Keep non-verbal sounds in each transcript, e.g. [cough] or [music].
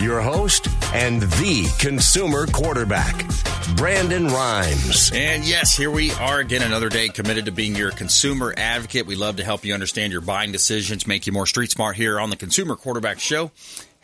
Your host and the consumer quarterback, Brandon Rhymes. And yes, here we are again, another day committed to being your consumer advocate. We love to help you understand your buying decisions, make you more street smart here on the Consumer Quarterback Show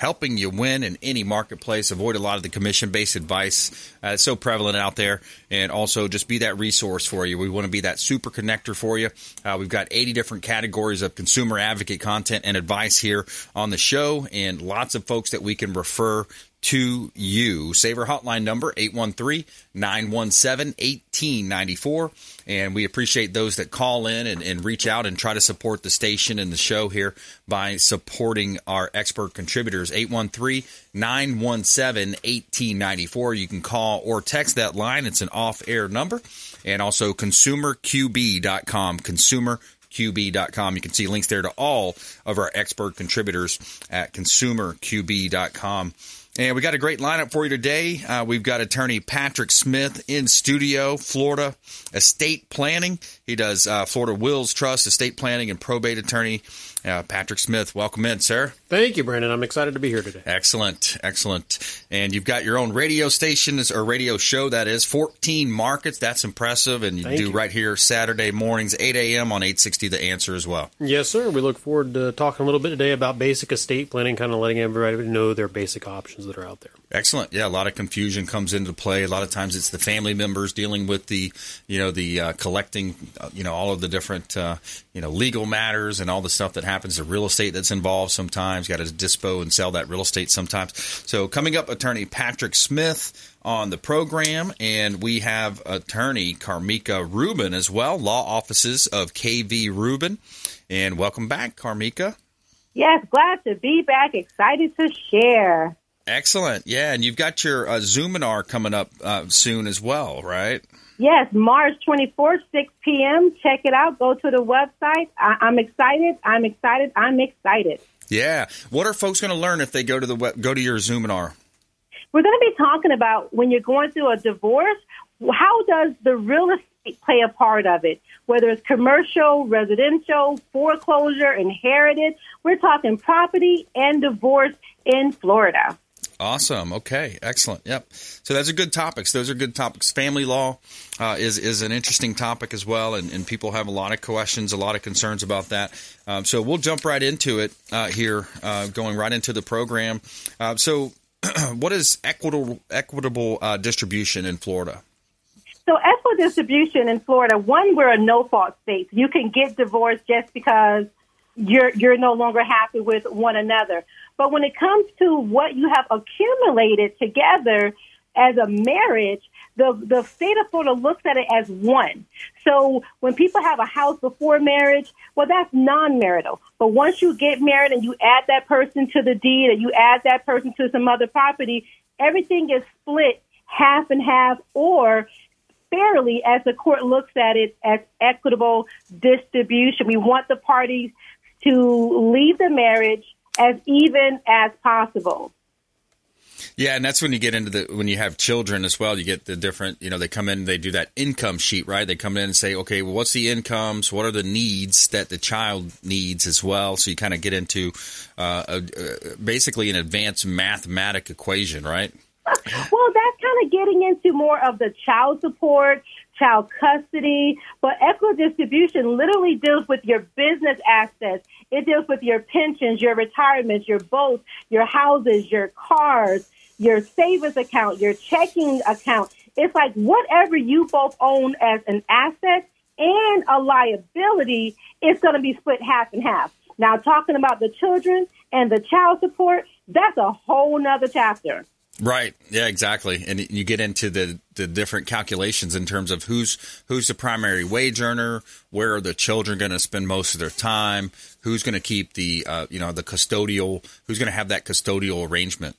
helping you win in any marketplace. Avoid a lot of the commission based advice. Uh, it's so prevalent out there. And also just be that resource for you. We want to be that super connector for you. Uh, we've got 80 different categories of consumer advocate content and advice here on the show, and lots of folks that we can refer to you. Save our hotline number, 813-917-1894. And we appreciate those that call in and, and, reach out and try to support the station and the show here by supporting our expert contributors. 813-917-1894. You can call or text that line. It's an off-air number. And also consumerqb.com. Consumer consumerqb.com. You can see links there to all of our expert contributors at consumerqb.com. And we got a great lineup for you today. Uh, we've got attorney Patrick Smith in studio, Florida estate planning. He does uh, Florida wills, trust, estate planning, and probate attorney. Uh, Patrick Smith, welcome in, sir. Thank you, Brandon. I'm excited to be here today. Excellent, excellent. And you've got your own radio station or radio show that is 14 markets. That's impressive. And you Thank do you. right here Saturday mornings, 8 a.m. on 860 The Answer as well. Yes, sir. We look forward to talking a little bit today about basic estate planning, kind of letting everybody know their basic options that are out there. Excellent. Yeah, a lot of confusion comes into play. A lot of times it's the family members dealing with the, you know, the uh, collecting, you know, all of the different, uh, you know, legal matters and all the stuff that happens. The real estate that's involved sometimes. Got to dispo and sell that real estate sometimes. So coming up, attorney Patrick Smith on the program, and we have attorney Karmika Rubin as well, law offices of KV Rubin. And welcome back, Karmika. Yes, glad to be back. Excited to share. Excellent. Yeah, and you've got your uh, Zoominar coming up uh, soon as well, right? Yes, March 24th, 6 p.m. Check it out. Go to the website. I- I'm excited. I'm excited. I'm excited. Yeah. What are folks going to learn if they go to the web- go to your Zoominar? We're going to be talking about when you're going through a divorce, how does the real estate play a part of it? Whether it's commercial, residential, foreclosure, inherited. We're talking property and divorce in Florida. Awesome. Okay. Excellent. Yep. So those are good topics. Those are good topics. Family law uh, is is an interesting topic as well, and, and people have a lot of questions, a lot of concerns about that. Um, so we'll jump right into it uh, here, uh, going right into the program. Uh, so, [clears throat] what is equitable equitable uh, distribution in Florida? So, equitable distribution in Florida, one, we're a no fault state. You can get divorced just because you're you're no longer happy with one another. But when it comes to what you have accumulated together as a marriage, the, the state of Florida looks at it as one. So when people have a house before marriage, well, that's non-marital. But once you get married and you add that person to the deed and you add that person to some other property, everything is split half and half or fairly as the court looks at it as equitable distribution. We want the parties to leave the marriage as even as possible. Yeah, and that's when you get into the when you have children as well. You get the different, you know, they come in, they do that income sheet, right? They come in and say, okay, well, what's the incomes? What are the needs that the child needs as well? So you kind of get into uh, a, a, basically an advanced mathematic equation, right? Well, that's kind of getting into more of the child support, child custody, but equitable distribution literally deals with your business assets it deals with your pensions, your retirements, your boats, your houses, your cars, your savings account, your checking account. It's like whatever you both own as an asset and a liability is going to be split half and half. Now, talking about the children and the child support, that's a whole nother chapter. Right. Yeah, exactly. And you get into the, the different calculations in terms of who's who's the primary wage earner, where are the children going to spend most of their time, who's going to keep the uh, you know the custodial, who's going to have that custodial arrangement.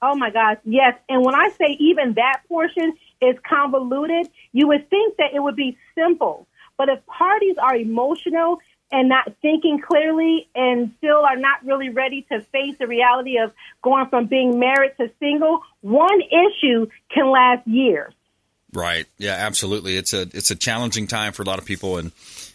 Oh my gosh, yes. And when I say even that portion is convoluted, you would think that it would be simple. But if parties are emotional and not thinking clearly and still are not really ready to face the reality of going from being married to single, one issue can last years. Right. Yeah, absolutely. It's a it's a challenging time for a lot of people and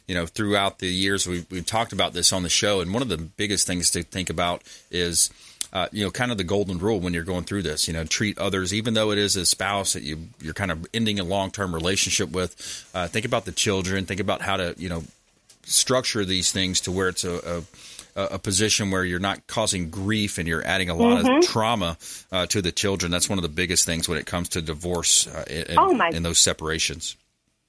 you know, throughout the years we've we've talked about this on the show and one of the biggest things to think about is uh, you know, kind of the golden rule when you're going through this. You know, treat others, even though it is a spouse that you you're kind of ending a long term relationship with. Uh, think about the children. Think about how to you know structure these things to where it's a, a, a position where you're not causing grief and you're adding a lot mm-hmm. of trauma uh, to the children. That's one of the biggest things when it comes to divorce uh, in, oh my. in those separations.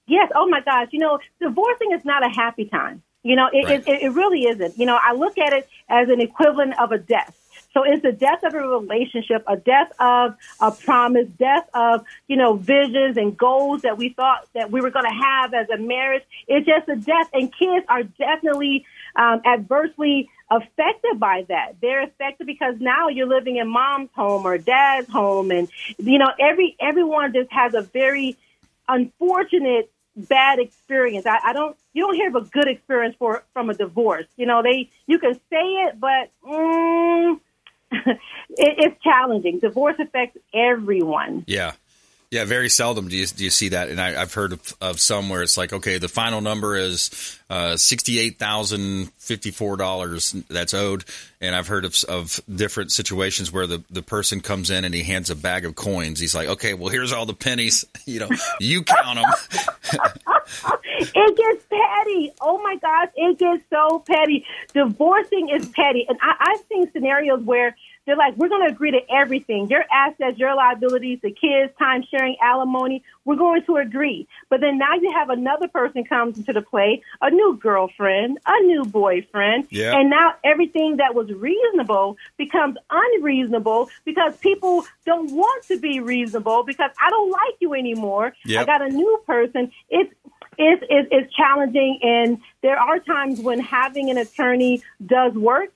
Yes. Oh my gosh. You know, divorcing is not a happy time. You know, it, right. it, it really isn't. You know, I look at it as an equivalent of a death. So it's the death of a relationship, a death of a promise, death of, you know, visions and goals that we thought that we were going to have as a marriage. It's just a death and kids are definitely um, adversely affected by that. They're affected because now you're living in mom's home or dad's home and, you know, every, everyone just has a very unfortunate bad experience. I, I don't you don't hear of a good experience for from a divorce. You know, they you can say it, but mm, [laughs] it's challenging. Divorce affects everyone. Yeah. Yeah, very seldom do you do you see that, and I, have heard of, of, some where it's like, okay, the final number is uh, sixty eight thousand fifty four dollars that's owed, and I've heard of, of different situations where the, the person comes in and he hands a bag of coins. He's like, okay, well here's all the pennies, [laughs] you know, you count them. [laughs] it gets petty. Oh my gosh, it gets so petty. Divorcing is petty, and I, I've seen scenarios where they're like, we're going to agree to everything your assets, your liabilities, the kids, time sharing, alimony. We're going to agree. But then now you have another person comes into the play, a new girlfriend, a new boyfriend. Yep. And now everything that was reasonable becomes unreasonable because people don't want to be reasonable because I don't like you anymore. Yep. I got a new person. It's it's, it's, it's challenging, and there are times when having an attorney does work.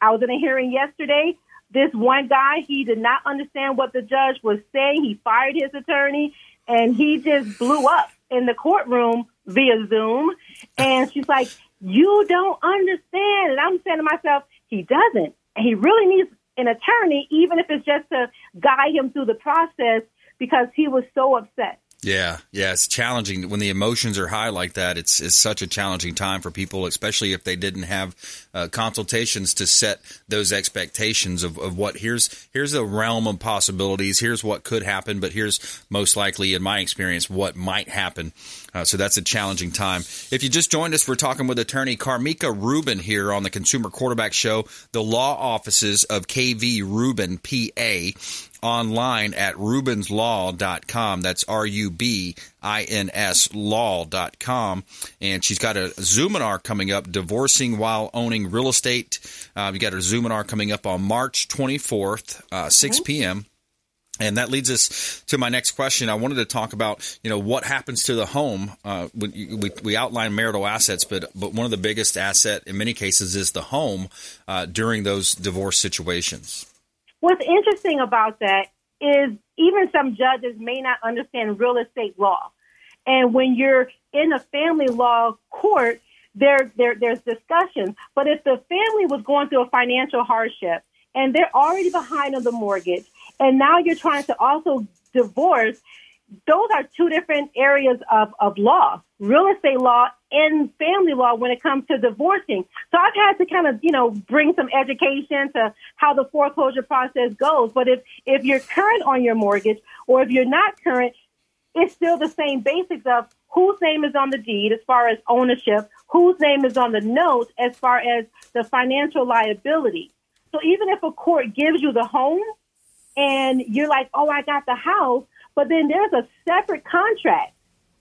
I was in a hearing yesterday this one guy, he did not understand what the judge was saying. He fired his attorney and he just blew up in the courtroom via Zoom. And she's like, You don't understand. And I'm saying to myself, He doesn't. And he really needs an attorney, even if it's just to guide him through the process because he was so upset. Yeah, yeah, it's challenging when the emotions are high like that. It's it's such a challenging time for people, especially if they didn't have uh, consultations to set those expectations of, of what here's here's a realm of possibilities. Here's what could happen, but here's most likely, in my experience, what might happen. Uh, so that's a challenging time. If you just joined us, we're talking with attorney Karmika Rubin here on the Consumer Quarterback Show, the law offices of KV Rubin, PA online at rubinslaw.com. That's R U B I N S law.com. And she's got a Zoominar coming up, Divorcing While Owning Real Estate. Uh, we got her Zoominar coming up on March 24th, uh, 6 p.m. And that leads us to my next question. I wanted to talk about, you know, what happens to the home. Uh, we, we, we outline marital assets, but but one of the biggest asset in many cases is the home uh, during those divorce situations. What's interesting about that is even some judges may not understand real estate law. And when you're in a family law court, there, there there's discussions. But if the family was going through a financial hardship and they're already behind on the mortgage, and now you're trying to also divorce, those are two different areas of, of law, real estate law and family law when it comes to divorcing. So I've had to kind of, you know, bring some education to how the foreclosure process goes. But if, if you're current on your mortgage or if you're not current, it's still the same basics of whose name is on the deed as far as ownership, whose name is on the note as far as the financial liability. So even if a court gives you the home and you're like, oh, I got the house, but then there's a separate contract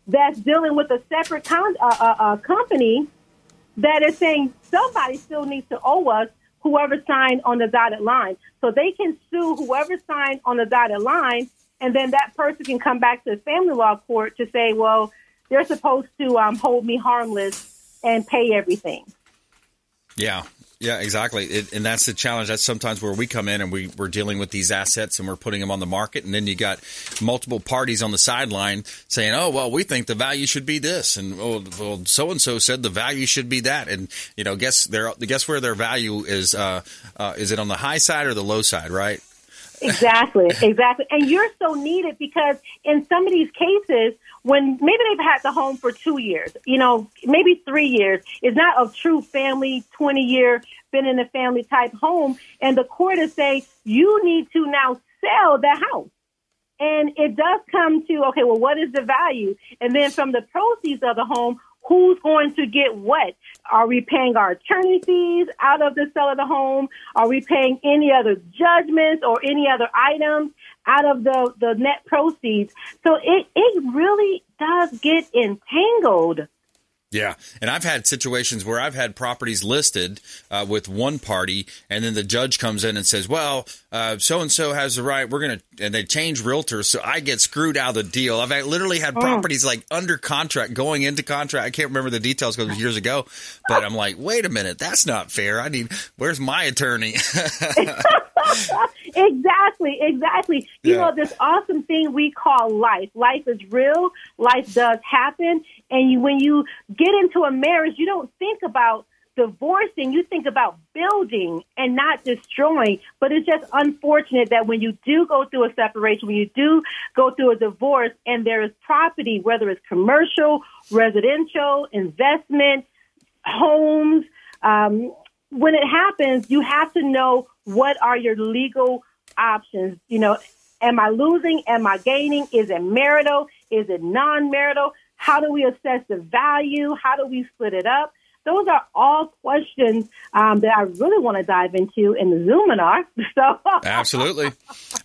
that's dealing with a separate con- uh, uh, uh, company that is saying somebody still needs to owe us whoever signed on the dotted line. So they can sue whoever signed on the dotted line, and then that person can come back to the family law court to say, well, they're supposed to um, hold me harmless and pay everything. Yeah. Yeah, exactly. It, and that's the challenge. That's sometimes where we come in and we, we're dealing with these assets and we're putting them on the market. And then you got multiple parties on the sideline saying, oh, well, we think the value should be this. And oh, well, so and so said the value should be that. And, you know, guess, their, guess where their value is. Uh, uh, is it on the high side or the low side, right? Exactly, [laughs] exactly. And you're so needed because in some of these cases, when maybe they've had the home for two years, you know, maybe three years, it's not a true family, 20 year, been in a family type home. And the court is saying, you need to now sell the house. And it does come to, okay, well, what is the value? And then from the proceeds of the home, who's going to get what? Are we paying our attorney fees out of the sale of the home? Are we paying any other judgments or any other items out of the, the net proceeds? So it, it really does get entangled. Yeah, and I've had situations where I've had properties listed uh, with one party, and then the judge comes in and says, "Well, so and so has the right. We're gonna," and they change realtors, so I get screwed out of the deal. I've literally had oh. properties like under contract, going into contract. I can't remember the details because it was years ago, but I'm like, "Wait a minute, that's not fair. I need. Where's my attorney?" [laughs] [laughs] exactly, exactly. You know, this awesome thing we call life. Life is real. Life does happen. And you, when you get into a marriage, you don't think about divorcing, you think about building and not destroying. But it's just unfortunate that when you do go through a separation, when you do go through a divorce, and there is property, whether it's commercial, residential, investment, homes, um, when it happens, you have to know what are your legal options. You know, am I losing? Am I gaining? Is it marital? Is it non marital? How do we assess the value? How do we split it up? Those are all questions um, that I really want to dive into in the Zoominar. [laughs] So absolutely.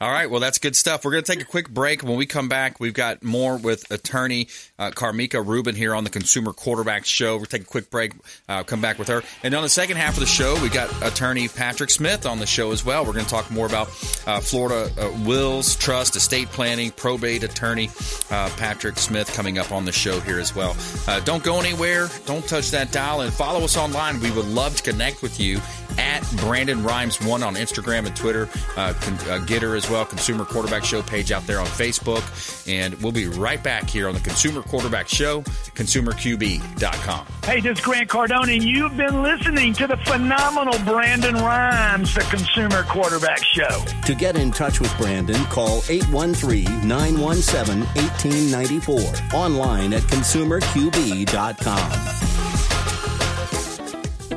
All right. Well, that's good stuff. We're going to take a quick break. When we come back, we've got more with attorney uh, Karmika Rubin here on the Consumer Quarterback Show. We'll take a quick break. Uh, come back with her. And on the second half of the show, we got attorney Patrick Smith on the show as well. We're going to talk more about uh, Florida uh, wills, trust, estate planning, probate attorney uh, Patrick Smith coming up on the show here as well. Uh, don't go anywhere. Don't touch that dial. Follow us online. We would love to connect with you at Brandon Rhymes One on Instagram and Twitter. Uh, uh, GETTR as well, Consumer Quarterback Show page out there on Facebook. And we'll be right back here on the Consumer Quarterback Show, consumerqb.com. Hey, this is Grant Cardone, and you've been listening to the phenomenal Brandon Rhymes, the Consumer Quarterback Show. To get in touch with Brandon, call 813 917 1894. Online at consumerqb.com.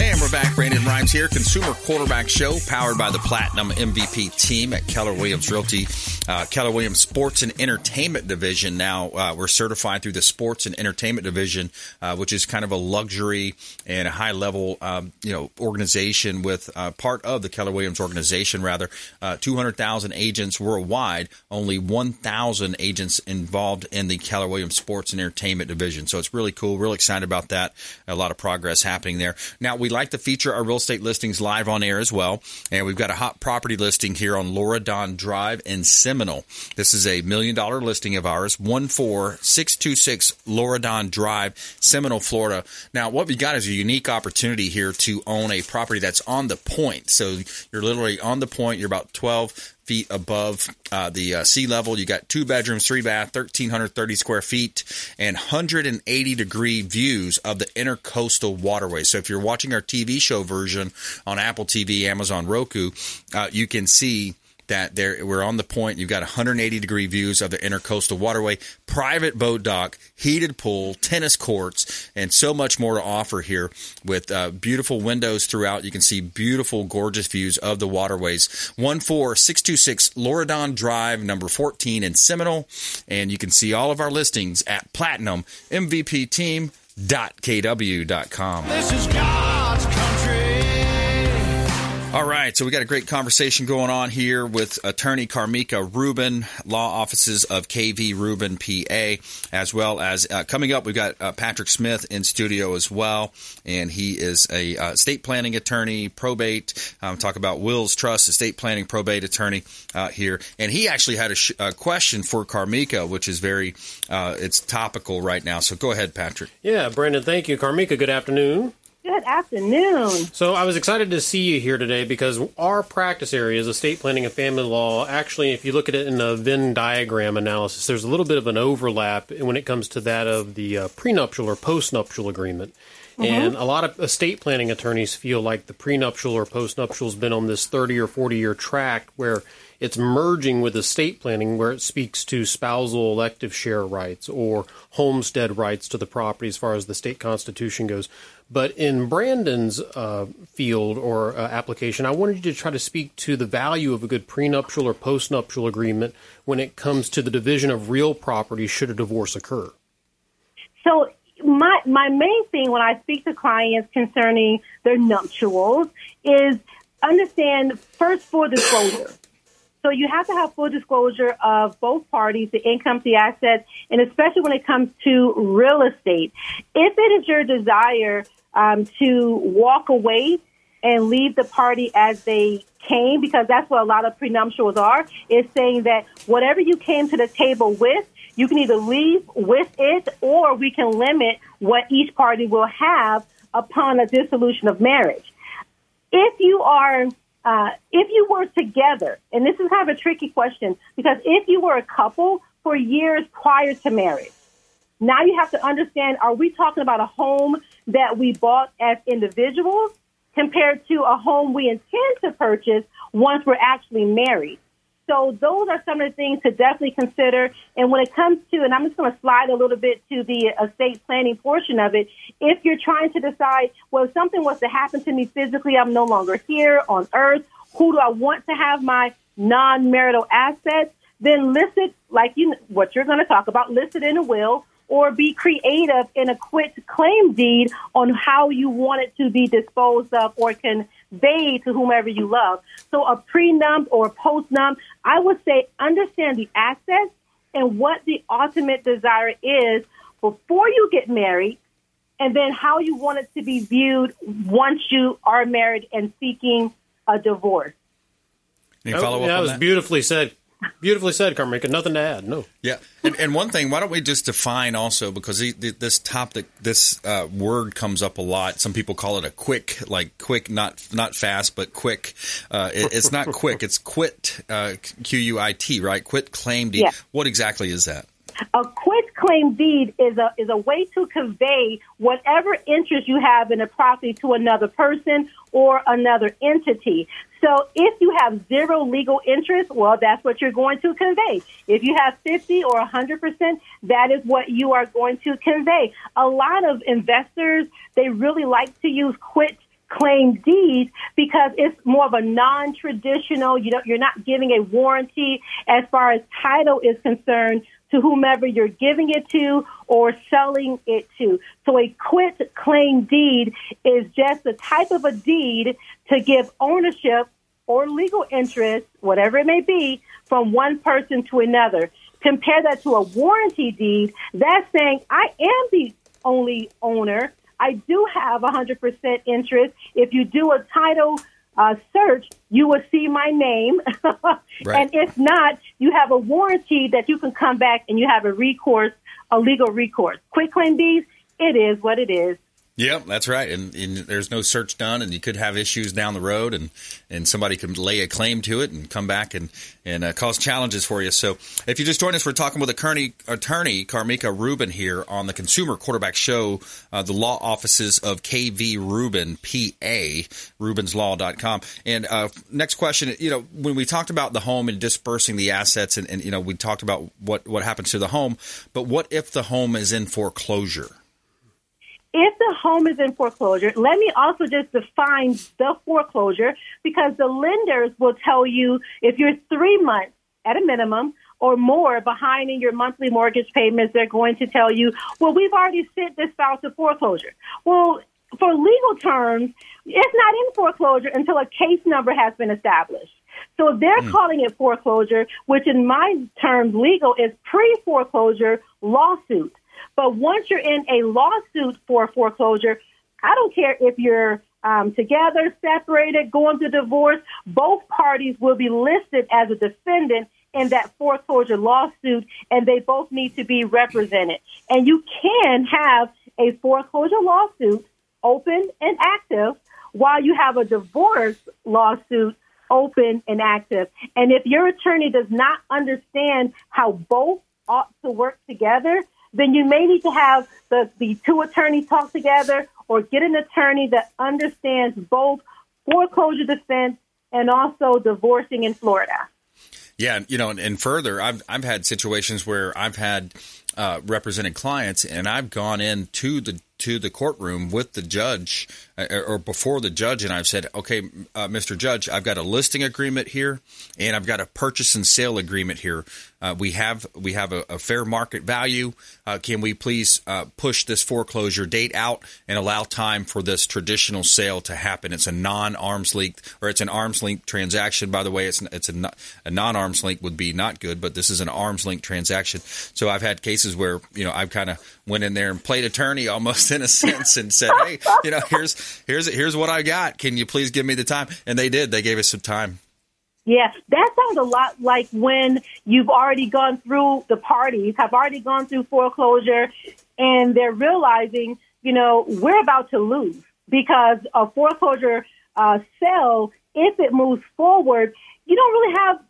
And we're back. Brandon Rhymes here, Consumer Quarterback Show, powered by the Platinum MVP team at Keller Williams Realty. Uh, Keller Williams Sports and Entertainment Division. Now uh, we're certified through the Sports and Entertainment Division, uh, which is kind of a luxury and a high level, um, you know, organization with uh, part of the Keller Williams organization. Rather, uh, 200,000 agents worldwide, only 1,000 agents involved in the Keller Williams Sports and Entertainment Division. So it's really cool. Really excited about that. A lot of progress happening there. Now we like to feature our real estate listings live on air as well, and we've got a hot property listing here on Laura Don Drive in Seminole. This is a million dollar listing of ours, 14626 Loradon Drive, Seminole, Florida. Now, what we got is a unique opportunity here to own a property that's on the point. So you're literally on the point, you're about 12 feet above uh, the uh, sea level. You got two bedrooms, three bath, 1,330 square feet, and 180 degree views of the intercoastal waterway. So if you're watching our TV show version on Apple TV, Amazon, Roku, uh, you can see that there we're on the point. You've got 180 degree views of the intercoastal waterway, private boat dock, heated pool, tennis courts, and so much more to offer here with uh, beautiful windows throughout. You can see beautiful, gorgeous views of the waterways. 14626 Loradon Drive, number 14 in Seminole. And you can see all of our listings at Platinum MVP Team. This is God's. All right, so we got a great conversation going on here with attorney Karmika Rubin, law offices of KV Rubin PA, as well as uh, coming up, we've got uh, Patrick Smith in studio as well, and he is a uh, estate planning attorney, probate. Um, talk about wills, trust, estate planning, probate attorney uh, here, and he actually had a, sh- a, question for Karmika, which is very uh, it's topical right now. So go ahead, Patrick. Yeah, Brandon, thank you, Karmika. Good afternoon. Good afternoon. So I was excited to see you here today because our practice area is estate planning and family law. Actually, if you look at it in a Venn diagram analysis, there's a little bit of an overlap when it comes to that of the uh, prenuptial or postnuptial agreement. Mm-hmm. And a lot of estate planning attorneys feel like the prenuptial or postnuptial has been on this 30 or 40 year track where it's merging with estate planning where it speaks to spousal elective share rights or homestead rights to the property as far as the state constitution goes. But in Brandon's uh, field or uh, application, I wanted you to try to speak to the value of a good prenuptial or postnuptial agreement when it comes to the division of real property should a divorce occur. So, my my main thing when I speak to clients concerning their nuptials is understand first full disclosure. So you have to have full disclosure of both parties, the income, the assets, and especially when it comes to real estate. If it is your desire um, to walk away and leave the party as they came, because that's what a lot of prenuptials are, is saying that whatever you came to the table with, you can either leave with it or we can limit what each party will have upon a dissolution of marriage. If you are, uh, if you were together, and this is kind of a tricky question, because if you were a couple for years prior to marriage, now you have to understand, are we talking about a home that we bought as individuals compared to a home we intend to purchase once we're actually married? So those are some of the things to definitely consider. And when it comes to, and I'm just going to slide a little bit to the estate planning portion of it, if you're trying to decide, well, if something was to happen to me physically, I'm no longer here on earth, who do I want to have my non-marital assets? Then list it like you, what you're going to talk about, list it in a will or be creative in a quit claim deed on how you want it to be disposed of or conveyed to whomever you love. So a prenup or a postnup, I would say understand the assets and what the ultimate desire is before you get married and then how you want it to be viewed once you are married and seeking a divorce. Any follow oh, up that was that? beautifully said. Beautifully said, Karmika. Nothing to add. No. Yeah, and, and, one thing, why don't we just define also because this topic, this uh, word comes up a lot. Some people call it a quick, like quick, not not fast, but quick. Uh, it, it's not quick. It's quit, uh, Q U I T, right? Quit claim deed. Yeah. What exactly is that? A quit claim deed is a is a way to convey whatever interest you have in a property to another person or another entity. So if you have zero legal interest, well, that's what you're going to convey. If you have 50 or 100%, that is what you are going to convey. A lot of investors, they really like to use quit claim deeds because it's more of a non-traditional. You know, you're not giving a warranty as far as title is concerned to whomever you're giving it to or selling it to. So a quit claim deed is just a type of a deed to give ownership or legal interest, whatever it may be, from one person to another. Compare that to a warranty deed. That's saying I am the only owner. I do have 100% interest. If you do a title uh, search, you will see my name. [laughs] Right. And if not, you have a warranty that you can come back and you have a recourse, a legal recourse. Quick claim deeds, it is what it is. Yep, that's right. And, and there's no search done, and you could have issues down the road, and, and somebody could lay a claim to it and come back and and uh, cause challenges for you. So, if you just joined us, we're talking with attorney attorney Karmika Rubin here on the Consumer Quarterback Show, uh, the law offices of KV Rubin, PA, RubinsLaw.com. And uh, next question, you know, when we talked about the home and dispersing the assets, and, and you know, we talked about what what happens to the home, but what if the home is in foreclosure? If the home is in foreclosure, let me also just define the foreclosure because the lenders will tell you if you're three months at a minimum or more behind in your monthly mortgage payments, they're going to tell you, well, we've already sent this file to foreclosure. Well, for legal terms, it's not in foreclosure until a case number has been established. So they're hmm. calling it foreclosure, which in my terms legal is pre-foreclosure lawsuit. But once you're in a lawsuit for foreclosure, I don't care if you're um, together, separated, going through divorce, both parties will be listed as a defendant in that foreclosure lawsuit, and they both need to be represented. And you can have a foreclosure lawsuit open and active while you have a divorce lawsuit open and active. And if your attorney does not understand how both ought to work together, then you may need to have the, the two attorneys talk together or get an attorney that understands both foreclosure defense and also divorcing in Florida. Yeah, you know, and, and further, I've I've had situations where I've had uh, represented clients, and I've gone into the to the courtroom with the judge or before the judge, and I've said, "Okay, uh, Mr. Judge, I've got a listing agreement here, and I've got a purchase and sale agreement here. Uh, we have we have a, a fair market value. Uh, can we please uh, push this foreclosure date out and allow time for this traditional sale to happen? It's a non arms length or it's an arms length transaction. By the way, it's it's a, a non arms length would be not good, but this is an arms length transaction. So I've had cases where you know I've kind of went in there and played attorney almost [laughs] in a sense and said, "Hey, you know, here's here's here's what I got. Can you please give me the time?" And they did. They gave us some time. Yeah, that sounds a lot like when you've already gone through the parties, have already gone through foreclosure, and they're realizing, you know, we're about to lose because a foreclosure uh, sale, if it moves forward, you don't really have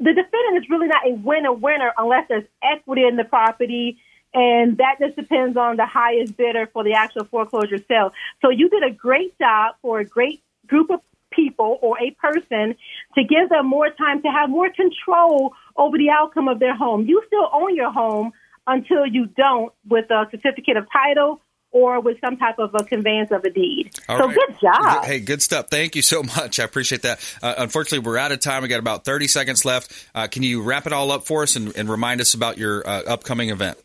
the defendant is really not a winner winner unless there's equity in the property. And that just depends on the highest bidder for the actual foreclosure sale. So you did a great job for a great group of people or a person to give them more time to have more control over the outcome of their home. You still own your home until you don't with a certificate of title or with some type of a conveyance of a deed. All so right. good job. Hey, good stuff. Thank you so [laughs] much. I appreciate that. Uh, unfortunately, we're out of time. We got about 30 seconds left. Uh, can you wrap it all up for us and, and remind us about your uh, upcoming event?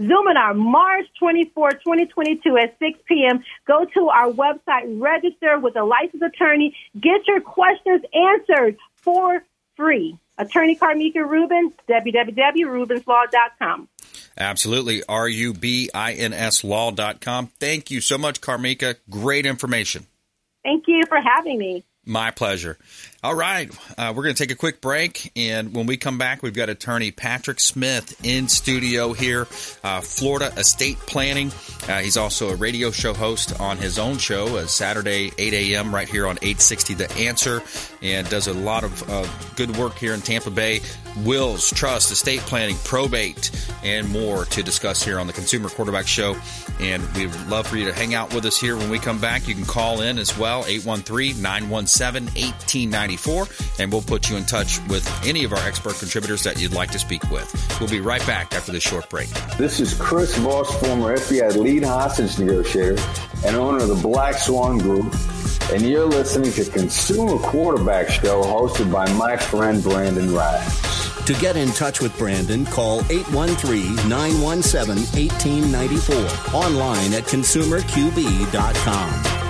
Zoominar, March 24, 2022 at 6 p.m. Go to our website, register with a licensed attorney, get your questions answered for free. Attorney Karmika Rubin, www.rubinslaw.com. Absolutely. R U B I N S law.com. Thank you so much, Karmika. Great information. Thank you for having me. My pleasure. All right, uh, we're going to take a quick break, and when we come back, we've got attorney Patrick Smith in studio here, uh, Florida Estate Planning. Uh, he's also a radio show host on his own show, uh, Saturday 8 a.m. right here on 860 The Answer, and does a lot of good work here in Tampa Bay. Wills, trust, estate planning, probate, and more to discuss here on the Consumer Quarterback Show. And we'd love for you to hang out with us here when we come back. You can call in as well, 813 917 1894, and we'll put you in touch with any of our expert contributors that you'd like to speak with. We'll be right back after this short break. This is Chris Voss, former FBI lead hostage negotiator and owner of the Black Swan Group. and you're listening to Consumer Quarterback Show hosted by my friend Brandon Rhymes. To get in touch with Brandon, call 813-917-1894. Online at consumerqb.com.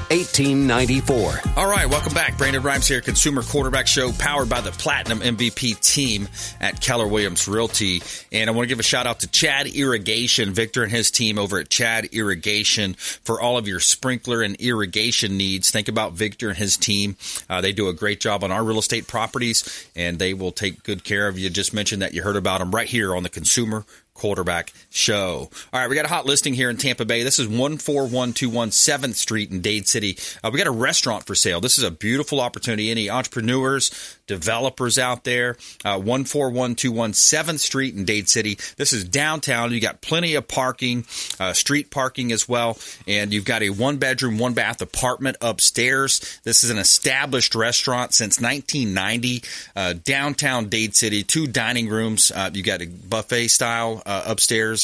1894. All right, welcome back. Brandon Rhymes here, Consumer Quarterback Show, powered by the Platinum MVP team at Keller Williams Realty. And I want to give a shout out to Chad Irrigation, Victor and his team over at Chad Irrigation for all of your sprinkler and irrigation needs. Think about Victor and his team. Uh, they do a great job on our real estate properties, and they will take good care of you. Just mentioned that you heard about them right here on the Consumer quarterback show. All right, we got a hot listing here in Tampa Bay. This is 14121 7th Street in Dade City. Uh, we got a restaurant for sale. This is a beautiful opportunity. Any entrepreneurs, developers out there, uh, 14121 7th Street in Dade City. This is downtown. You got plenty of parking, uh, street parking as well, and you've got a one bedroom, one bath apartment upstairs. This is an established restaurant since 1990, uh, downtown Dade City. Two dining rooms. Uh, you got a buffet style uh,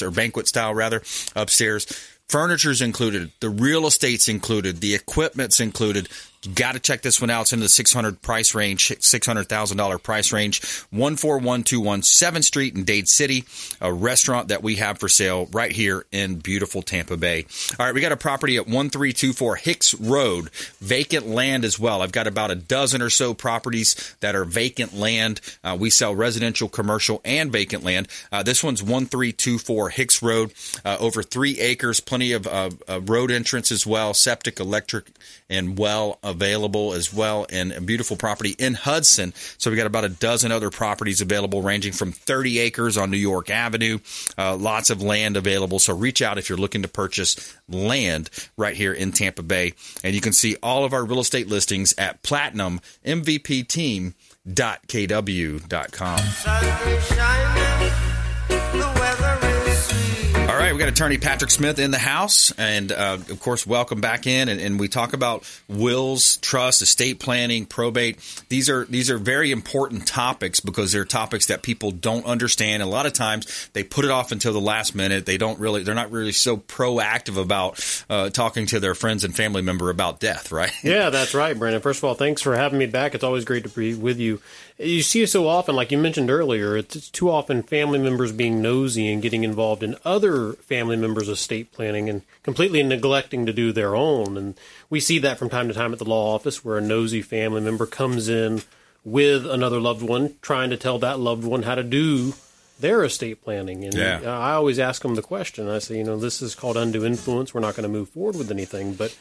or banquet style rather, upstairs. Furniture's included, the real estate's included, the equipment's included. Got to check this one out. It's in the 600 price range, $600,000 price range. 14121 7th Street in Dade City, a restaurant that we have for sale right here in beautiful Tampa Bay. All right, we got a property at 1324 Hicks Road, vacant land as well. I've got about a dozen or so properties that are vacant land. Uh, we sell residential, commercial, and vacant land. Uh, this one's 1324 Hicks Road, uh, over three acres, plenty of road entrance as well, septic, electric, and well available as well, and a beautiful property in Hudson. So we got about a dozen other properties available, ranging from 30 acres on New York Avenue. Uh, lots of land available. So reach out if you're looking to purchase land right here in Tampa Bay, and you can see all of our real estate listings at platinummvpteam.kw.com. Right, we got attorney Patrick Smith in the house, and uh, of course, welcome back in. And, and, we talk about wills, trust, estate planning, probate. These are these are very important topics because they're topics that people don't understand. A lot of times, they put it off until the last minute. They don't really, they're not really so proactive about uh, talking to their friends and family member about death. Right? Yeah, that's right, Brandon. First of all, thanks for having me back. It's always great to be with you you see it so often, like you mentioned earlier, it's too often family members being nosy and getting involved in other family members' estate planning and completely neglecting to do their own. And we see that from time to time at the law office where a nosy family member comes in with another loved one trying to tell that loved one how to do their estate planning. And yeah. Uh, I always ask them the question. I say, you know, this is called undue influence. We're not going to move forward with anything, but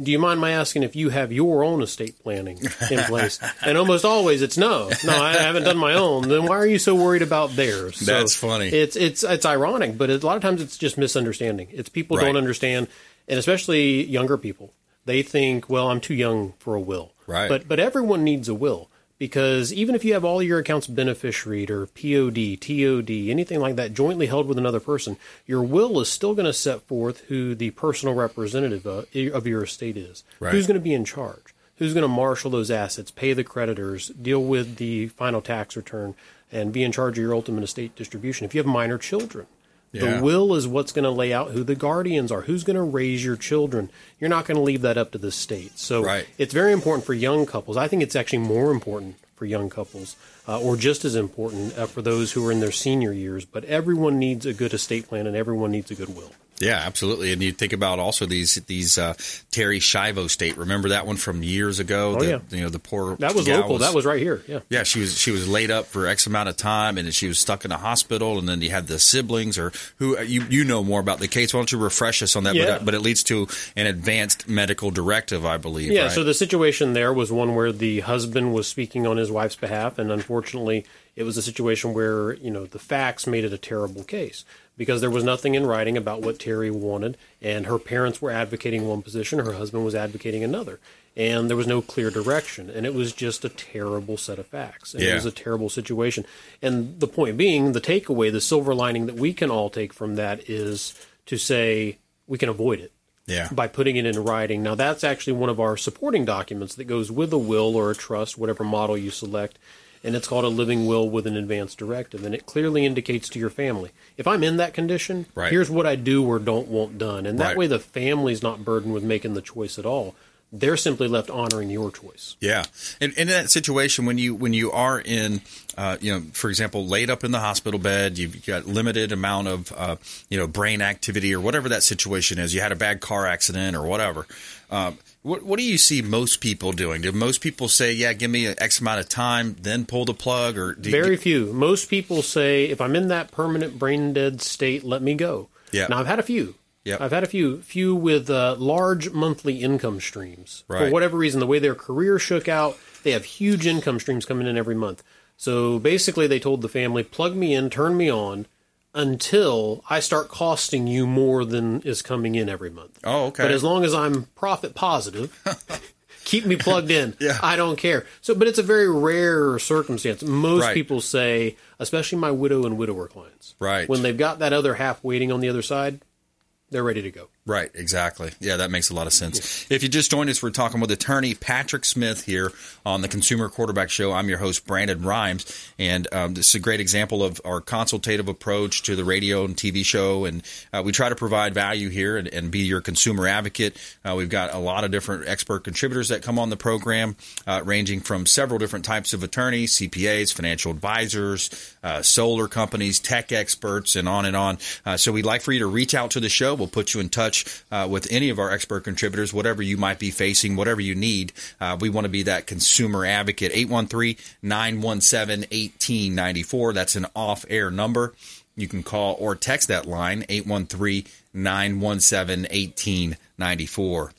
do you mind my asking if you have your own estate planning in place? [laughs] and almost always it's no, no, I haven't done my own. Then why are you so worried about theirs? So That's funny. It's it's it's ironic, but a lot of times it's just misunderstanding. It's people right. don't understand, and especially younger people. They think, well, I'm too young for a will. Right. But but everyone needs a will because even if you have all your accounts beneficiaried or POD, TOD, anything like that jointly held with another person, your will is still going to set forth who the personal representative of, of your estate is. Right. Who's going to be in charge? Who's going to marshal those assets, pay the creditors, deal with the final tax return, and be in charge of your ultimate estate distribution? If you have minor children, yeah. The will is what's going to lay out who the guardians are, who's going to raise your children. You're not going to leave that up to the state. So right. it's very important for young couples. I think it's actually more important for young couples, uh, or just as important uh, for those who are in their senior years. But everyone needs a good estate plan, and everyone needs a good will. Yeah, absolutely. And you think about also these these uh, Terri Schiavo state. Remember that one from years ago? Oh, the, yeah. You know the poor that was local. Was, that was right here. Yeah. Yeah. She was she was laid up for X amount of time, and she was stuck in a hospital. And then you had the siblings, or who you you know more about the case. Why don't you refresh us on that? Yeah. But, but it leads to an advanced medical directive, I believe. Yeah. right? So the situation there was one where the husband was speaking on his wife's behalf, and unfortunately It was a situation where, you know, the facts made it a terrible case because there was nothing in writing about what Terri wanted, and her parents were advocating one position, her husband was advocating another. And there was no clear direction, and it was just a terrible set of facts. And Yeah. It was a terrible situation. And the point being, the takeaway, the silver lining that we can all take from that is to say we can avoid it Yeah. by putting it in writing. Now, that's actually one of our supporting documents that goes with a will or a trust, whatever model you select. And it's called a living will with an advance directive. And it clearly indicates to your family if I'm in that condition, Right. here's what I do or don't want done. And that Right. way the family's not burdened with making the choice at all. They're simply left honoring your choice. Yeah, and, and in that situation, when you when you are in, uh, you know, for example, laid up in the hospital bed, you've got limited amount of, uh, you know, brain activity or whatever that situation is. You had a bad car accident or whatever. Um, what, what do you see most people doing? Do most people say, "Yeah, give me an X amount of time, then pull the plug"? Or do Very you, few. Most people say, if I'm in that permanent brain dead state, let me go. Yeah. Now I've had a few. Yeah. I've had a few, few with uh, large monthly income streams. Right. For whatever reason, the way their career shook out, they have huge income streams coming in every month. So basically, they told the family, plug me in, turn me on, until I start costing you more than is coming in every month. Oh, okay. But as long as I'm profit positive, [laughs] keep me plugged in. [laughs] Yeah. I don't care. So, but it's a very rare circumstance. Most Right. people say, especially my widow and widower clients, Right. when they've got that other half waiting on the other side, they're ready to go. Right, exactly. Yeah, that makes a lot of sense. If you just joined us, we're talking with attorney Patrick Smith here on the Consumer Quarterback Show. I'm your host, Brandon Rhymes, and um, this is a great example of our consultative approach to the radio and TV show. And uh, we try to provide value here and, and be your consumer advocate. Uh, we've got a lot of different expert contributors that come on the program, uh, ranging from several different types of attorneys, CPAs, financial advisors, uh, solar companies, tech experts, and on and on. Uh, so we'd like for you to reach out to the show. We'll put you in touch uh, with any of our expert contributors, whatever you might be facing, whatever you need. Uh, we want to be that consumer advocate. 813 917 1894. That's an off air number. You can call or text that line, 813 917 1894.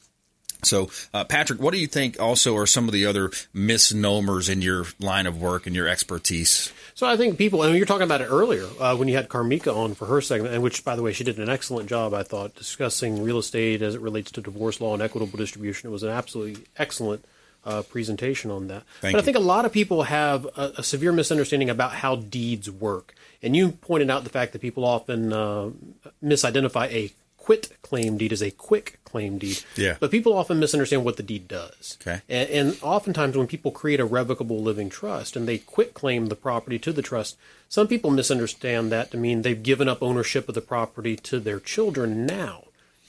So, uh, Patrick, what do you think also are some of the other misnomers in your line of work and your expertise? So I think people, and you were talking about it earlier uh, when you had Karmika on for her segment, and which, by the way, she did an excellent job, I thought, discussing real estate as it relates to divorce law and equitable distribution. It was an absolutely excellent uh, presentation on that. Thank but I think a lot of people have a, a severe misunderstanding about how deeds work. And you pointed out the fact that people often uh, misidentify a quit claim deed is a quick claim deed. Yeah. But people often misunderstand what the deed does. Okay. And, and oftentimes, when people create a revocable living trust and they quit claim the property to the trust, some people misunderstand that to mean they've given up ownership of the property to their children now.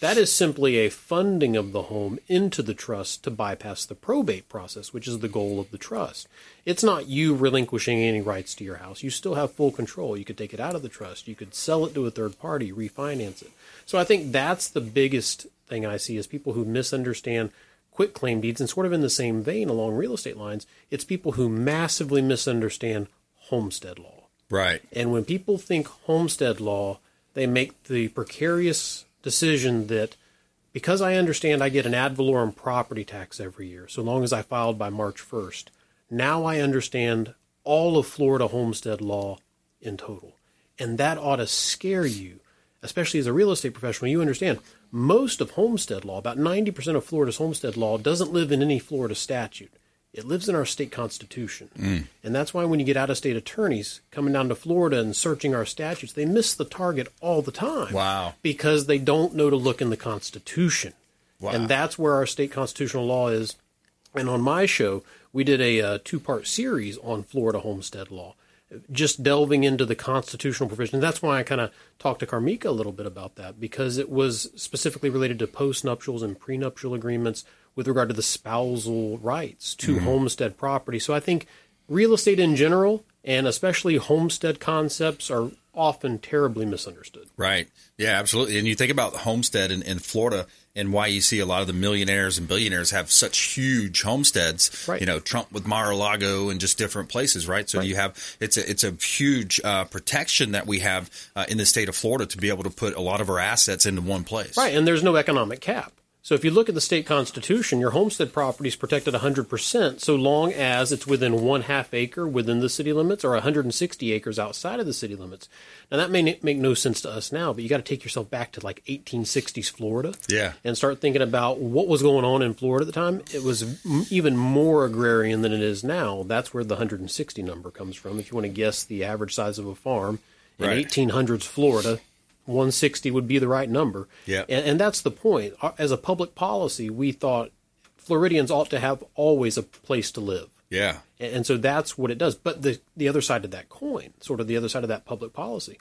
That is simply a funding of the home into the trust to bypass the probate process, which is the goal of the trust. It's not you relinquishing any rights to your house. You still have full control. You could take it out of the trust. You could sell it to a third party, refinance it. So I think that's the biggest thing I see is people who misunderstand quit claim deeds and sort of in the same vein along real estate lines, it's people who massively misunderstand homestead law. Right. And when people think homestead law, they make the precarious decision that because I understand I get an ad valorem property tax every year, so long as I filed by March 1st, now I understand all of Florida homestead law in total. And that ought to scare you, especially as a real estate professional. You understand most of homestead law, about 90% of Florida's homestead law, doesn't live in any Florida statute. It lives in our state constitution. And that's why when you get out of state attorneys coming down to Florida and searching our statutes, they miss the target all the time. Wow. Because they don't know to look in the Constitution. Wow. And that's where our state constitutional law is. And on my show, we did a uh, two part series on Florida homestead law, just delving into the constitutional provision. That's why I kind of talked to Karmika a little bit about that, because it was specifically related to postnuptials and prenuptial agreements with regard to the spousal rights to homestead property. So I think real estate in general, and especially homestead concepts, are often terribly misunderstood. Right. Yeah, absolutely. And you think about the homestead in, in Florida and why you see a lot of the millionaires and billionaires have such huge homesteads. Right. You know, Trump with Mar-a-Lago and just different places, right? So Right. you have it's a it's a huge uh, protection that we have uh, in the state of Florida to be able to put a lot of our assets into one place. Right, and there's no economic cap. So if you look at the state constitution, your homestead property is protected 100% so long as it's within one half acre within the city limits or 160 acres outside of the city limits. Now that may n- make no sense to us now, but you got to take yourself back to like 1860s Florida. Yeah. And start thinking about what was going on in Florida at the time. It was m- even more agrarian than it is now. That's where the 160 number comes from. If you want to guess the average size of a farm in Right. 1800s Florida, 160 would be the right number. Yeah. And, and that's the point. Uh, As a public policy, we thought Floridians ought to have always a place to live. Yeah. And, and so that's what it does. But the, the other side of that coin, sort of the other side of that public policy,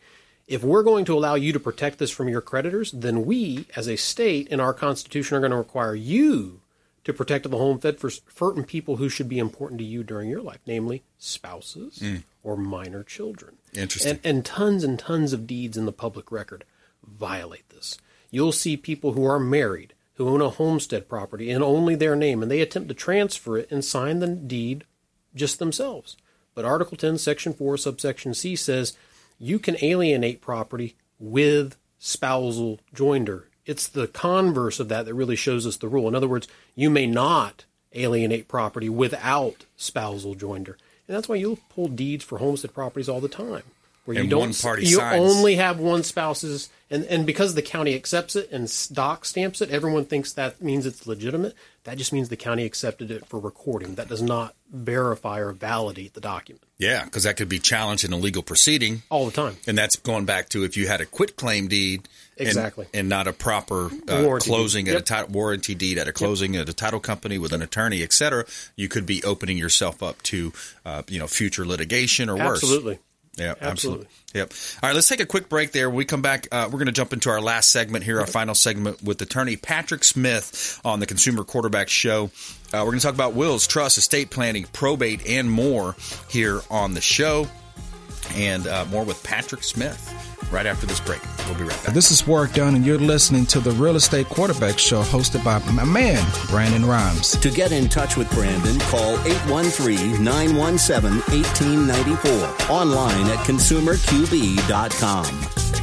if we're going to allow you to protect this from your creditors, then we, as a state in our Constitution, are going to require you to protect the homestead for certain people who should be important to you during your life, namely spouses or minor children. Interesting. And, and tons and tons of deeds in the public record violate this. You'll see people who are married who own a homestead property in only their name, and they attempt to transfer it and sign the deed just themselves. But Article 10, Section 4, subsection C says you can alienate property with spousal joinder. It's the converse of that that really shows us the rule. In other words, you may not alienate property without spousal joinder. And that's why you'll pull deeds for homestead properties all the time. Where And you don't one party you signs. only have one spouse's and, and because the county accepts it and doc stamps it, everyone thinks that means it's legitimate. That just means the county accepted it for recording. That does not verify or validate the document Yeah, because that could be challenged in a legal proceeding. all the time. And that's going back to if you had a quit claim deed, Exactly. and, not a proper uh, closing deed. at a Yep. title warranty deed at a closing at a title company with an attorney, etc you could be opening yourself up to uh, you know future litigation or worse. Absolutely. Yeah, absolutely. Absolutely. Yep. All right, let's take a quick break there. When we come back, uh, we're going to jump into our last segment here, our final segment with attorney Patrick Smith on the Consumer Quarterback Show. Uh, we're going to talk about wills, trust, estate planning, probate, and more here on the show. And uh, more with Patrick Smith right after this break. We'll be right back. This is Work Done, and you're listening to the Real Estate Quarterback Show hosted by my man, Brandon Rhymes. To get in touch with Brandon, call 813 917 1894. Online at consumerqb.com.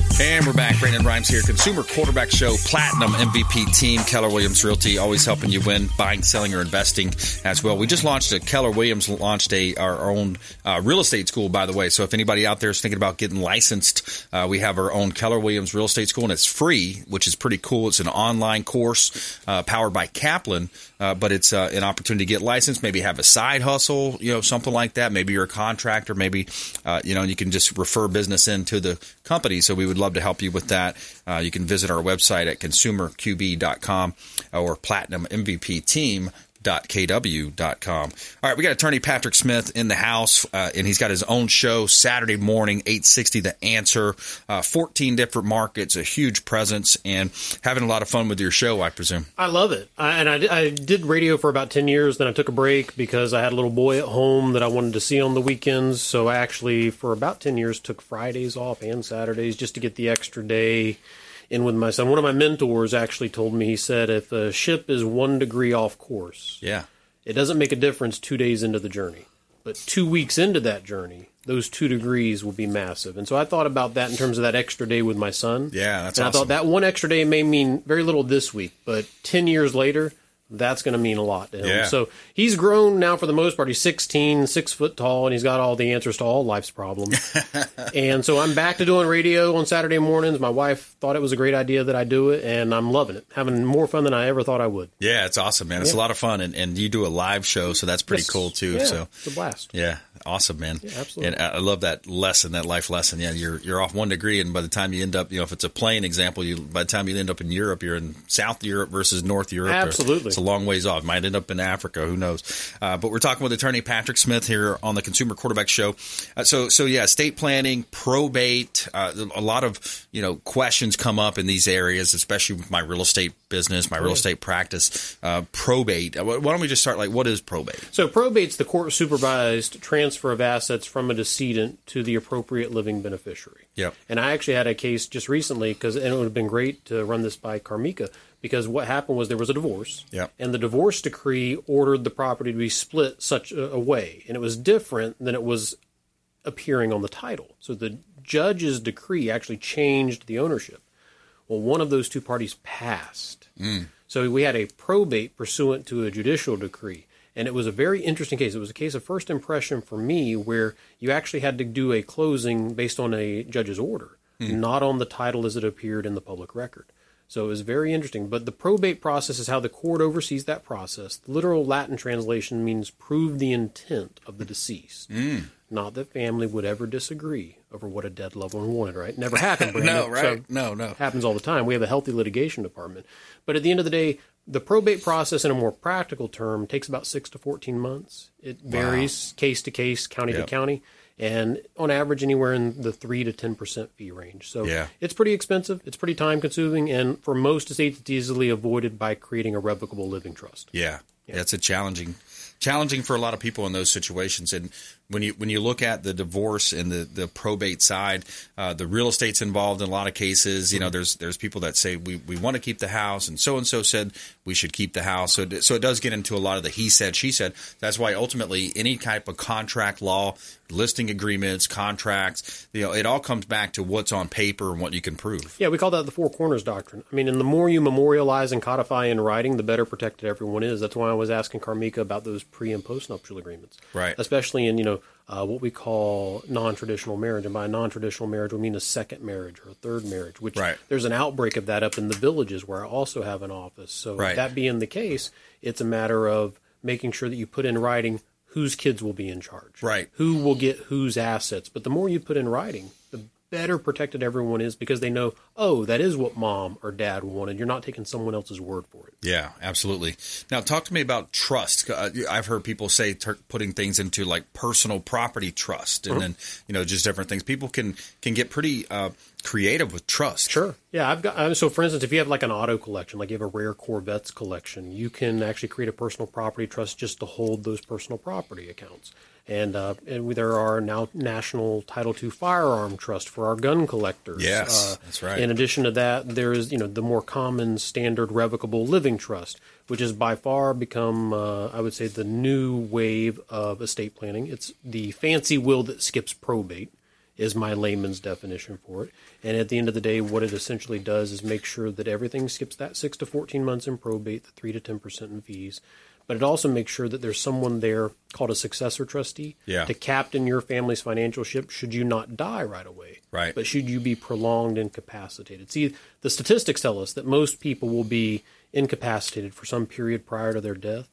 And we're back. Brandon Rhymes here. Consumer Quarterback Show, Platinum MVP team, Keller Williams Realty, always helping you win, buying, selling, or investing as well. We just launched a Keller Williams launched a our own uh, real estate school, by the way. So if anybody out there is thinking about getting licensed, uh, we have our own Keller Williams Real Estate School, and it's free, which is pretty cool. It's an online course uh, powered by Kaplan, uh, but it's uh, an opportunity to get licensed, maybe have a side hustle, you know, something like that. Maybe you're a contractor, maybe uh, you know, you can just refer business into the company. So we would love to help you with that. Uh, you can visit our website at consumerqb.com or platinum MVP team. KW.com. All right, we got attorney Patrick Smith in the house, uh, and he's got his own show Saturday morning, 860 The Answer, uh, 14 different markets, a huge presence, and having a lot of fun with your show, I presume. I love it. I, and I, I did radio for about 10 years. Then I took a break because I had a little boy at home that I wanted to see on the weekends. So I actually, for about 10 years, took Fridays off and Saturdays just to get the extra day in with my son. One of my mentors actually told me, he said, if a ship is one degree off course, Yeah. it doesn't make a difference two days into the journey. But two weeks into that journey, those two degrees will be massive. And so I thought about that in terms of that extra day with my son. Yeah, that's and I thought that one extra day may mean very little this week, but 10 years later, that's going to mean a lot to him. Yeah. So he's grown now for the most part. He's 16, six foot tall, and he's got all the answers to all life's problems. [laughs] and so I'm back to doing radio on Saturday mornings. My wife thought it was a great idea that I do it, and I'm loving it. Having more fun than I ever thought I would. Yeah, it's awesome, man. It's a lot of fun, and, and you do a live show, so that's pretty Yes. cool too. Yeah, so it's a blast. Yeah, Awesome, man. absolutely. And I love that lesson, that life lesson. Yeah, you're you're off one degree, and by the time you end up, you know, if it's a plane example, you by the time you end up in Europe, you're in South Europe versus North Europe. Absolutely. it's a long ways off. Might end up in Africa. Who knows? Uh, but we're talking with attorney Patrick Smith here on the Consumer Quarterback Show. Uh, so so yeah, estate planning, probate, uh, a lot of you know questions come up in these areas, especially with my real estate business, my real estate practice. Uh, probate. Uh, Why don't we just start? Like, what is probate? So probate's the court supervised transfer of assets from a decedent to the appropriate living beneficiary. Yep. And I actually had a case just recently because and it would have been great to run this by Karmika because what happened was there was a divorce. Yep. And the divorce decree ordered the property to be split such a, a way, and it was different than it was appearing on the title. So the judge's decree actually changed the ownership. Well, one of those two parties passed. Mm. So we had a probate pursuant to a judicial decree. And it was a very interesting case. It was a case of first impression for me where you actually had to do a closing based on a judge's order, hmm. not on the title as it appeared in the public record. So it was very interesting. But the probate process is how the court oversees that process. The literal Latin translation means prove the intent of the deceased. Hmm. Not that family would ever disagree over what a dead loved one wanted, right? Never happened. [laughs] No, right. So No, no. happens all the time. We have a healthy litigation department. But at the end of the day, the probate process, in a more practical term, takes about six to 14 months. It varies case to case, county Yep. to county, and on average, anywhere in the 3 to 10% fee range. So Yeah. it's pretty expensive, it's pretty time consuming, and for most estates, it's easily avoided by creating a revocable living trust. Yeah. yeah, it's a challenging, challenging for a lot of people in those situations. And when you when you look at the divorce and the, the probate side, uh, the real estate's involved in a lot of cases. You know, there's there's people that say we, we want to keep the house, and so and so said we should keep the house. So it, so it does get into a lot of the he said she said. That's why ultimately any type of contract law, listing agreements, contracts, you know, it all comes back to what's on paper and what you can prove. Yeah, we call that the Four Corners Doctrine. I mean, and the more you memorialize and codify in writing, the better protected everyone is. That's why I was asking Karmika about those pre and post nuptial agreements. Right. Especially in, you know, uh, what we call non traditional marriage. And by non traditional marriage, we mean a second marriage or a third marriage, which Right. there's an outbreak of that up in the villages where I also have an office. So, Right. that being the case, it's a matter of making sure that you put in writing whose kids will be in charge Right. who will get whose assets. But the more you put in writing, better protected everyone is because they know, oh, that is what mom or dad wanted. You're not taking someone else's word for it. Yeah, absolutely. Now, talk to me about trust. Uh, I've heard people say ter- putting things into like personal property trust, and then you know just different things. People can can get pretty uh, creative with trust. Sure. Yeah, I've got. uh, So, for instance, if you have like an auto collection, like you have a rare Corvettes collection, you can actually create a personal property trust just to hold those personal property accounts. And uh, and there are now national Title II firearm trust for our gun collectors. Yes, Uh, that's right. In addition to that, there is you know the more common standard revocable living trust, which has by far become uh, I would say the new wave of estate planning. It's the fancy will that skips probate is my layman's definition for it. And at the end of the day, what it essentially does is make sure that everything skips that six to 14 months in probate, the three to 10% in fees. But it also makes sure that there's someone there called a successor trustee Yeah. to captain your family's financial ship should you not die right away. Right. But should you be prolonged incapacitated. See, the statistics tell us that most people will be incapacitated for some period prior to their death.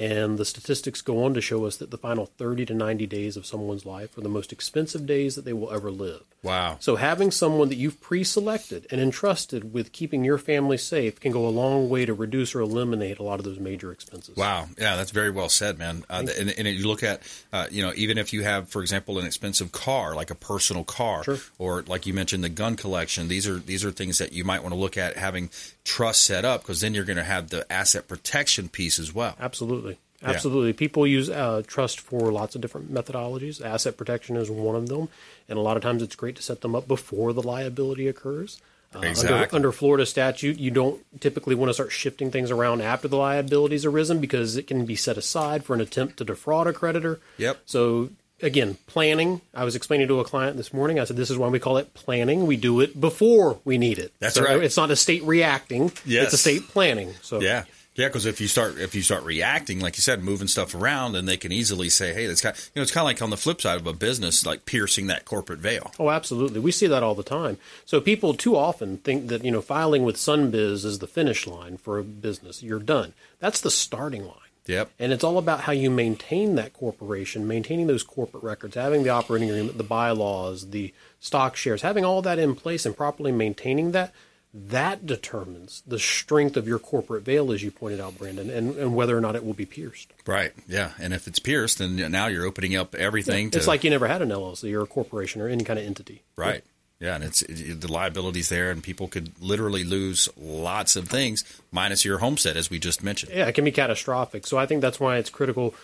And the statistics go on to show us that the final 30 to 90 days of someone's life are the most expensive days that they will ever live. Wow. So having someone that you've pre-selected and entrusted with keeping your family safe can go a long way to reduce or eliminate a lot of those major expenses. Wow, yeah, that's very well said, man. Uh, and, and you look at, uh, you know, even if you have, for example, an expensive car, like a personal car, Sure. or like you mentioned, the gun collection. These are these are things that you might want to look at having trust set up because then you're going to have the asset protection piece as well. Absolutely. Absolutely. People use uh, trust for lots of different methodologies. Asset protection is one of them. And a lot of times it's great to set them up before the liability occurs. Uh, under, Exactly. under Florida statute, you don't typically want to start shifting things around after the liabilities arisen because it can be set aside for an attempt to defraud a creditor. Yep. So again, planning. I was explaining to a client this morning. I said this is why we call it planning. We do it before we need it. That's So right. It's not a state reacting. Yes. It's a state planning. So Yeah. Yeah, because if you start if you start reacting, like you said, moving stuff around, then they can easily say, "Hey, that's kind." You know, it's kind of like on the flip side of a business, like piercing that corporate veil. Oh, absolutely. We see that all the time. So people too often think that, you know, filing with Sunbiz is the finish line for a business. You're done. That's the starting line. Yep. And it's all about how you maintain that corporation, maintaining those corporate records, having the operating agreement, the bylaws, the stock shares, having all that in place and properly maintaining that. That determines the strength of your corporate veil, as you pointed out, Brandon, and, and whether or not it will be pierced. Right. Yeah. And if it's pierced, then now you're opening up everything. It's to, like you never had an LLC or a corporation or any kind of entity. Right. Yeah, and it's it, the liabilities there, and people could literally lose lots of things, minus your homestead, as we just mentioned. Yeah, it can be catastrophic. So I think that's why it's critical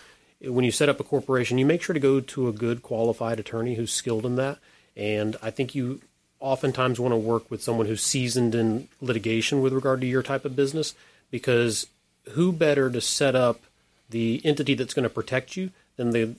when you set up a corporation, you make sure to go to a good qualified attorney who's skilled in that. And I think you oftentimes want to work with someone who's seasoned in litigation with regard to your type of business, because who better to set up the entity that's going to protect you than the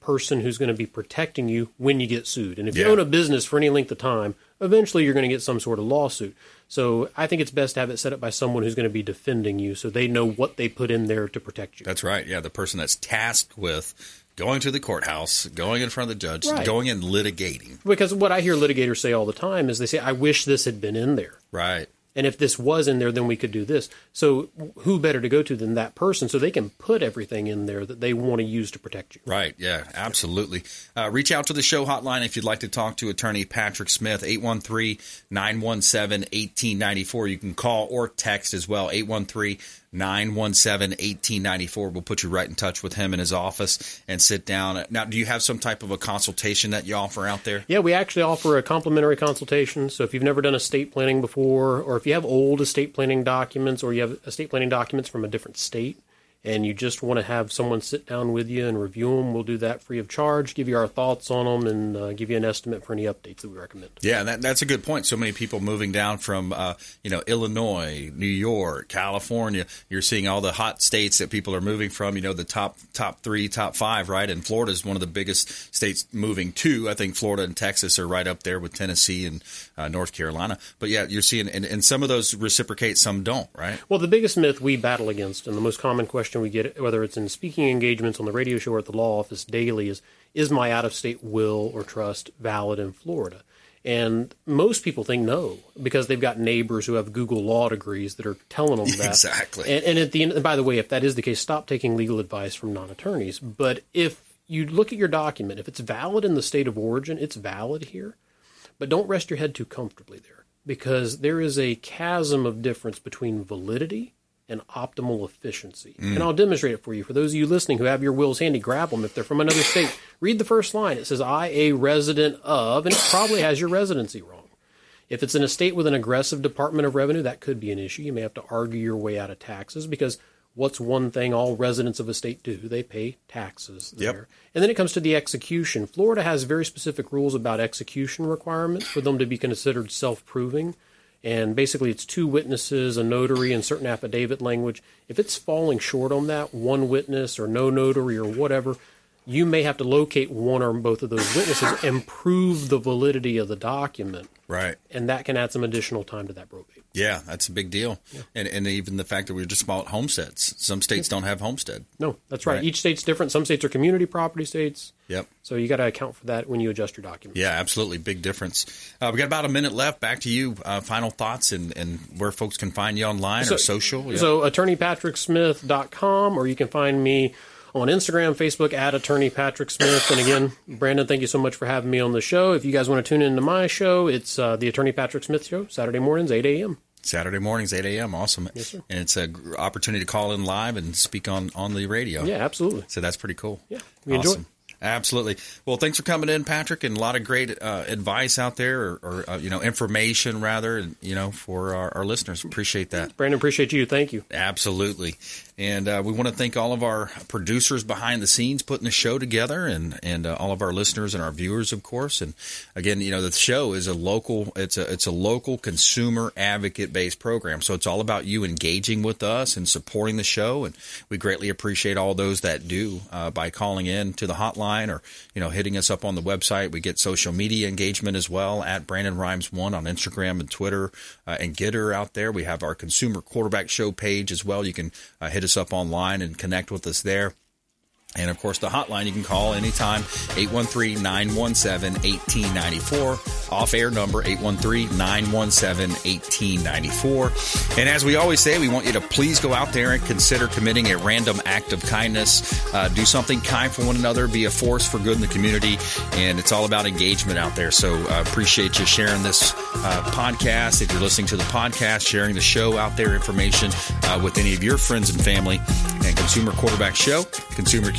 person who's going to be protecting you when you get sued. And if you own a business for any length of time, eventually you're going to get some sort of lawsuit. So I think it's best to have it set up by someone who's going to be defending you so they know what they put in there to protect you. That's right. Yeah, the person that's tasked with going to the courthouse, going in front of the judge, Right. going and litigating. Because what I hear litigators say all the time is they say, I wish this had been in there. Right. And if this was in there, then we could do this. So who better to go to than that person so they can put everything in there that they want to use to protect you? Right. Yeah, absolutely. Uh, reach out to the show hotline if you'd like to talk to attorney Patrick Smith, 813 917 1894. You can call or text as well, 813 917 1894. We'll put you right in touch with him in his office and sit down. Now, do you have some type of a consultation that you offer out there? Yeah, we actually offer a complimentary consultation. So if you've never done estate planning before, or if you have old estate planning documents, or you have estate planning documents from a different state, and you just want to have someone sit down with you and review them, we'll do that free of charge, give you our thoughts on them, and uh, give you an estimate for any updates that we recommend. Yeah, that, that's a good point. So many people moving down from, uh, you know, Illinois, New York, California. You're seeing all the hot states that people are moving from. You know, the top top three, top five, right? And Florida is one of the biggest states moving to. I think Florida and Texas are right up there with Tennessee and uh, North Carolina. But yeah, you're seeing, and, and some of those reciprocate, some don't, right? Well, the biggest myth we battle against, and the most common question we get, whether it's in speaking engagements on the radio show or at the law office daily, is Is my out of state will or trust valid in Florida? And most people think no, because they've got neighbors who have Google law degrees that are telling them that. Exactly. And, and at the end, by the way, if that is the case, stop taking legal advice from non attorneys. But if you look at your document, if it's valid in the state of origin, it's valid here. But don't rest your head too comfortably there because there is a chasm of difference between validity and optimal efficiency. Mm. And I'll demonstrate it for you. For those of you listening who have your wills handy, grab them. If they're from another state, read the first line. It says, I, a resident of, and it probably has your residency wrong. If it's in a state with an aggressive Department of Revenue, that could be an issue. You may have to argue your way out of taxes because what's one thing all residents of a state do? They pay taxes there. Yep. And then it comes to the execution. Florida has very specific rules about execution requirements for them to be considered self proving. And basically, it's two witnesses, a notary, and certain affidavit language. If it's falling short on that, one witness or no notary or whatever, you may have to locate one or both of those witnesses and prove the validity of the document. Right. And that can add some additional time to that probate. Yeah, that's a big deal. And, and even the fact that we are just about homesteads. Some states don't have homestead. No, that's right. Right. Each state's different. Some states are community property states. Yep. So you got to account for that when you adjust your documents. Yeah, absolutely. Big difference. Uh, we got about a minute left. Back to you. Uh, final thoughts and, and where folks can find you online so, or social. Yeah. So attorneypatricksmith.com or you can find me on Instagram, Facebook at Attorney Patrick Smith. And again, Brandon, thank you so much for having me on the show. If you guys want to tune into my show, it's uh, the Attorney Patrick Smith Show, Saturday mornings, 8 a.m. Saturday mornings, 8 a.m. Awesome. Yes, sir. And it's an opportunity to call in live and speak on, on the radio. Yeah, absolutely. So that's pretty cool. Yeah, we enjoy awesome. Absolutely. Well, thanks for coming in, Patrick, and a lot of great uh, advice out there, or, or uh, you know, information rather, you know, for our, our listeners. Appreciate that. Brandon, appreciate you. Thank you. Absolutely. And uh, we want to thank all of our producers behind the scenes putting the show together and, and uh, all of our listeners and our viewers, of course. And again, you know, the show is a local, it's a, it's a local consumer advocate based program. So it's all about you engaging with us and supporting the show. And we greatly appreciate all those that do uh, by calling in to the hotline or, you know, hitting us up on the website. We get social media engagement as well at Brandon Rhymes One on Instagram and Twitter uh, and GETTR out there. We have our consumer quarterback show page as well. You can uh, hit us up online and connect with us there. And of course, the hotline you can call anytime 813 917 1894. Off air number 813 917 1894. And as we always say, we want you to please go out there and consider committing a random act of kindness. Uh, do something kind for one another, be a force for good in the community. And it's all about engagement out there. So uh, appreciate you sharing this uh, podcast. If you're listening to the podcast, sharing the show out there, information uh, with any of your friends and family. And Consumer Quarterback Show,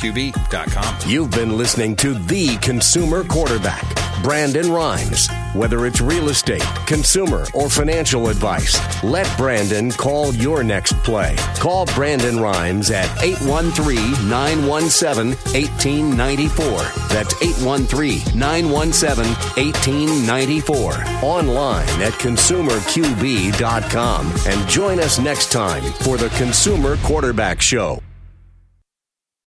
consumerqb.com. You've been listening to The Consumer Quarterback, Brandon Rhymes. Whether it's real estate, consumer, or financial advice, let Brandon call your next play. Call Brandon Rhymes at 813 917 1894. That's 813 917 1894. Online at consumerqb.com. And join us next time for the Consumer Quarterback Show.